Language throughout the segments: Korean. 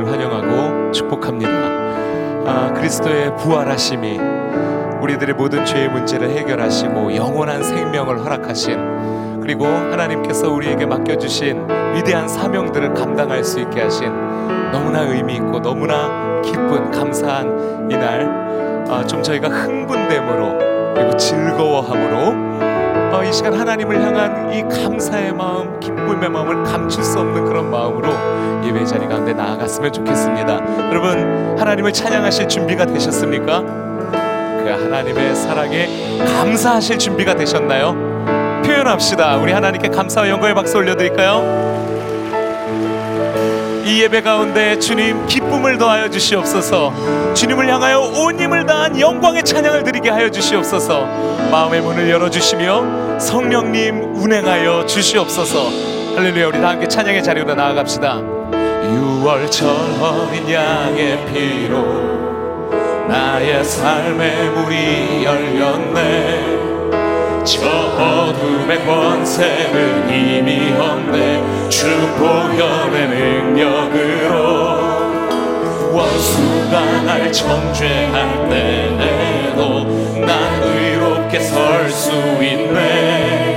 여러분들 환영하고 축복합니다. 아, 그리스도의 부활하심이 우리들의 모든 죄의 문제를 해결하시고 영원한 생명을 허락하신 그리고 하나님께서 우리에게 맡겨주신 위대한 사명들을 감당할 수 있게 하신 너무나 의미 있고 너무나 기쁜 감사한 이날 아, 좀 저희가 흥분됨으로 그리고 즐거워함으로 어, 이 시간 하나님을 향한 이 감사의 마음, 기쁨의 마음을 감출 수 없는 그런 마음으로 예배 자리 가운데 나아갔으면 좋겠습니다. 여러분 하나님을 찬양하실 준비가 되셨습니까? 그 하나님의 사랑에 감사하실 준비가 되셨나요? 표현합시다. 우리 하나님께 감사와 영광의 박수 올려드릴까요? 이 예배 가운데 주님 기쁨을 더하여 주시옵소서. 주님을 향하여 온 힘을 다한 영광의 찬양을 드리게 하여 주시옵소서. 마음의 문을 열어 주시며 성령님 운행하여 주시옵소서. 할렐루야 우리 다 함께 찬양의 자리로 나아갑시다. 6월철 어린 양의 피로 나의 삶의 문이 열렸네 저 어둠의 권세는 이미 없네 주 보혈의 능력으로 원수가 날 정죄할 때에도 난 의롭게 설 수 있네.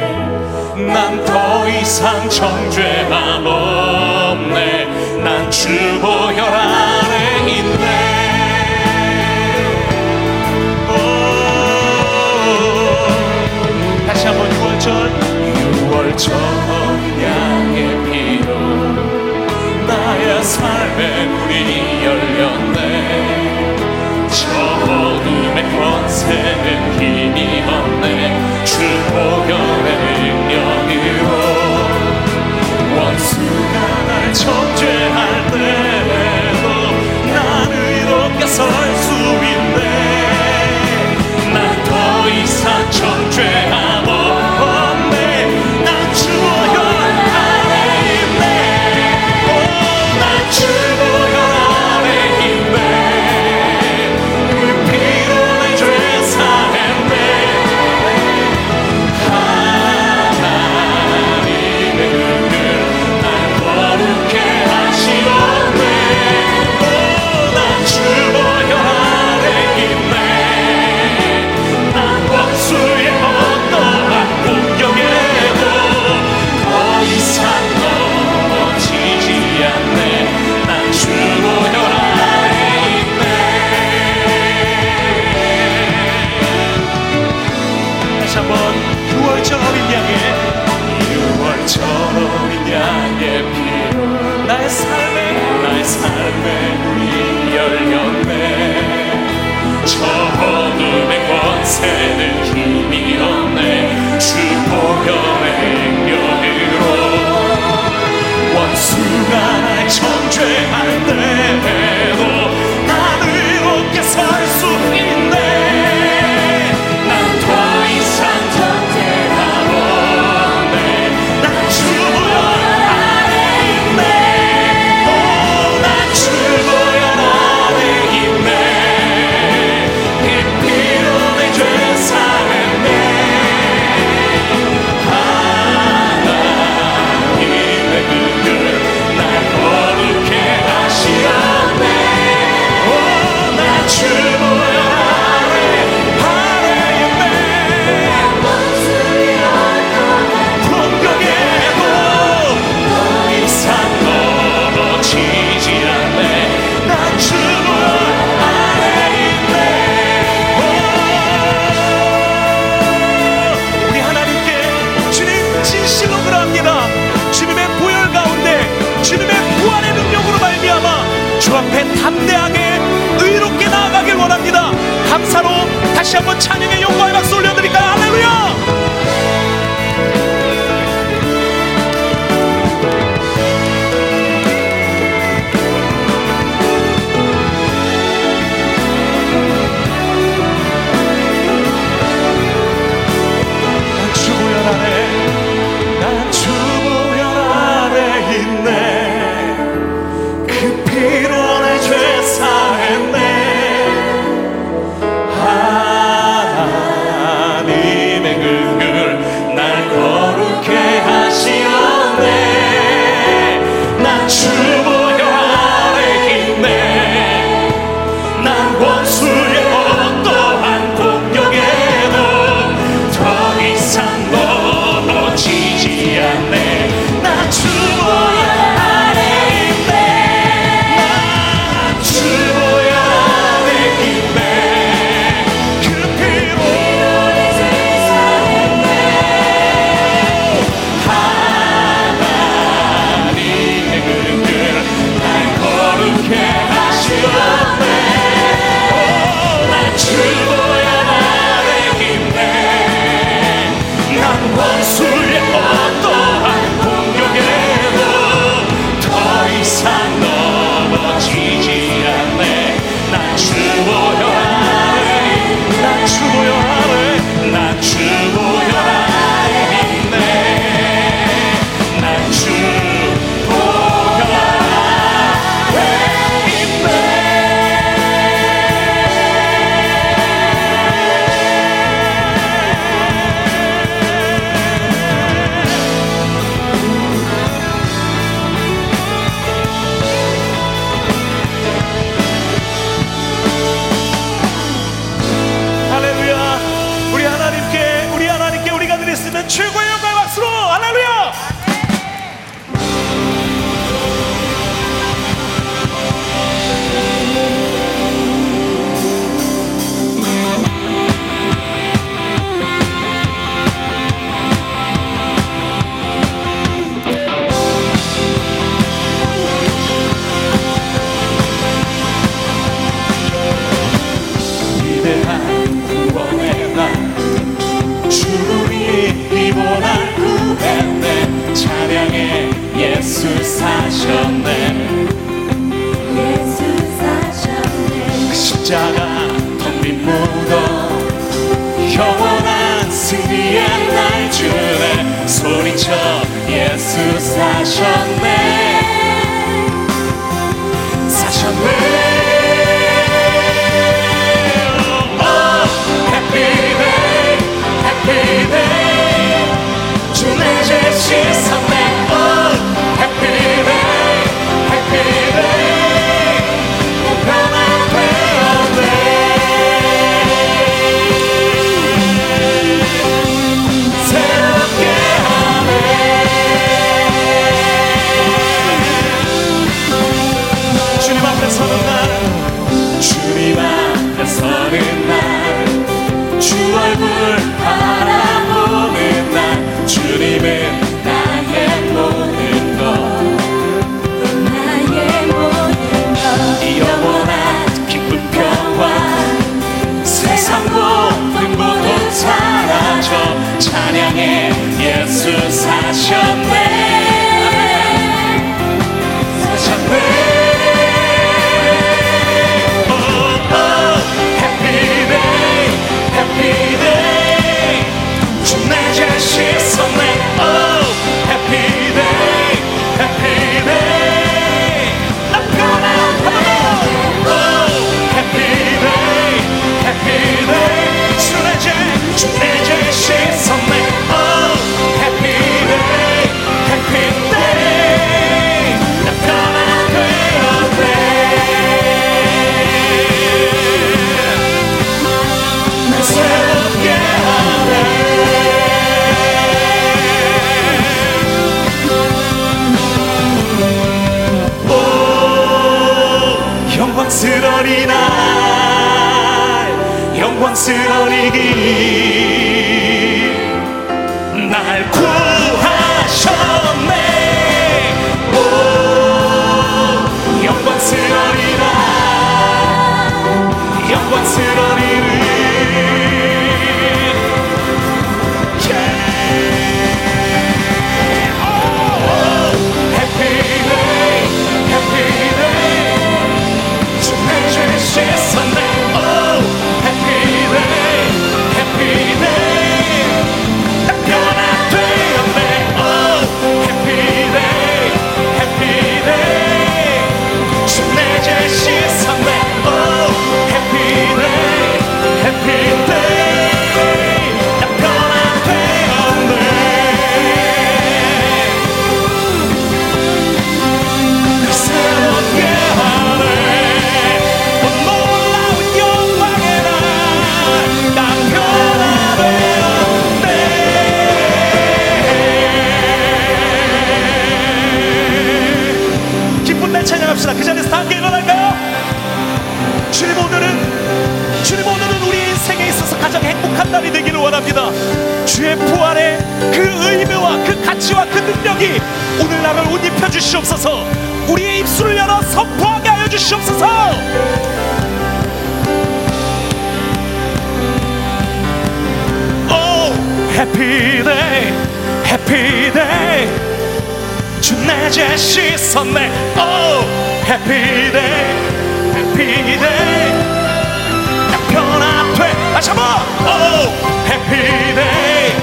난 더 이상 정죄함 없 의 감사로 다시 한번 찬양의 영광의 박수 올려드릴까요 할렐루야 십자가 덤빈 무덤 영원한 승리의 날 주네 소리쳐 예수 사셨네 사셨네 Happy day, happy day. 주 내제 시사. 찬양해. 예수 사셨네. 날이 되기를 원합니다. 주의 부활의 그 의미와 그 가치와 그 능력이 오늘 나를 옷 입혀 주시옵소서. 우리의 입술을 열어 선포하게 하여 주시옵소서. Oh, happy day, happy day. 주내 제시 선내. Oh, happy day, happy day. 다시 한번. 해피데이.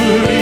예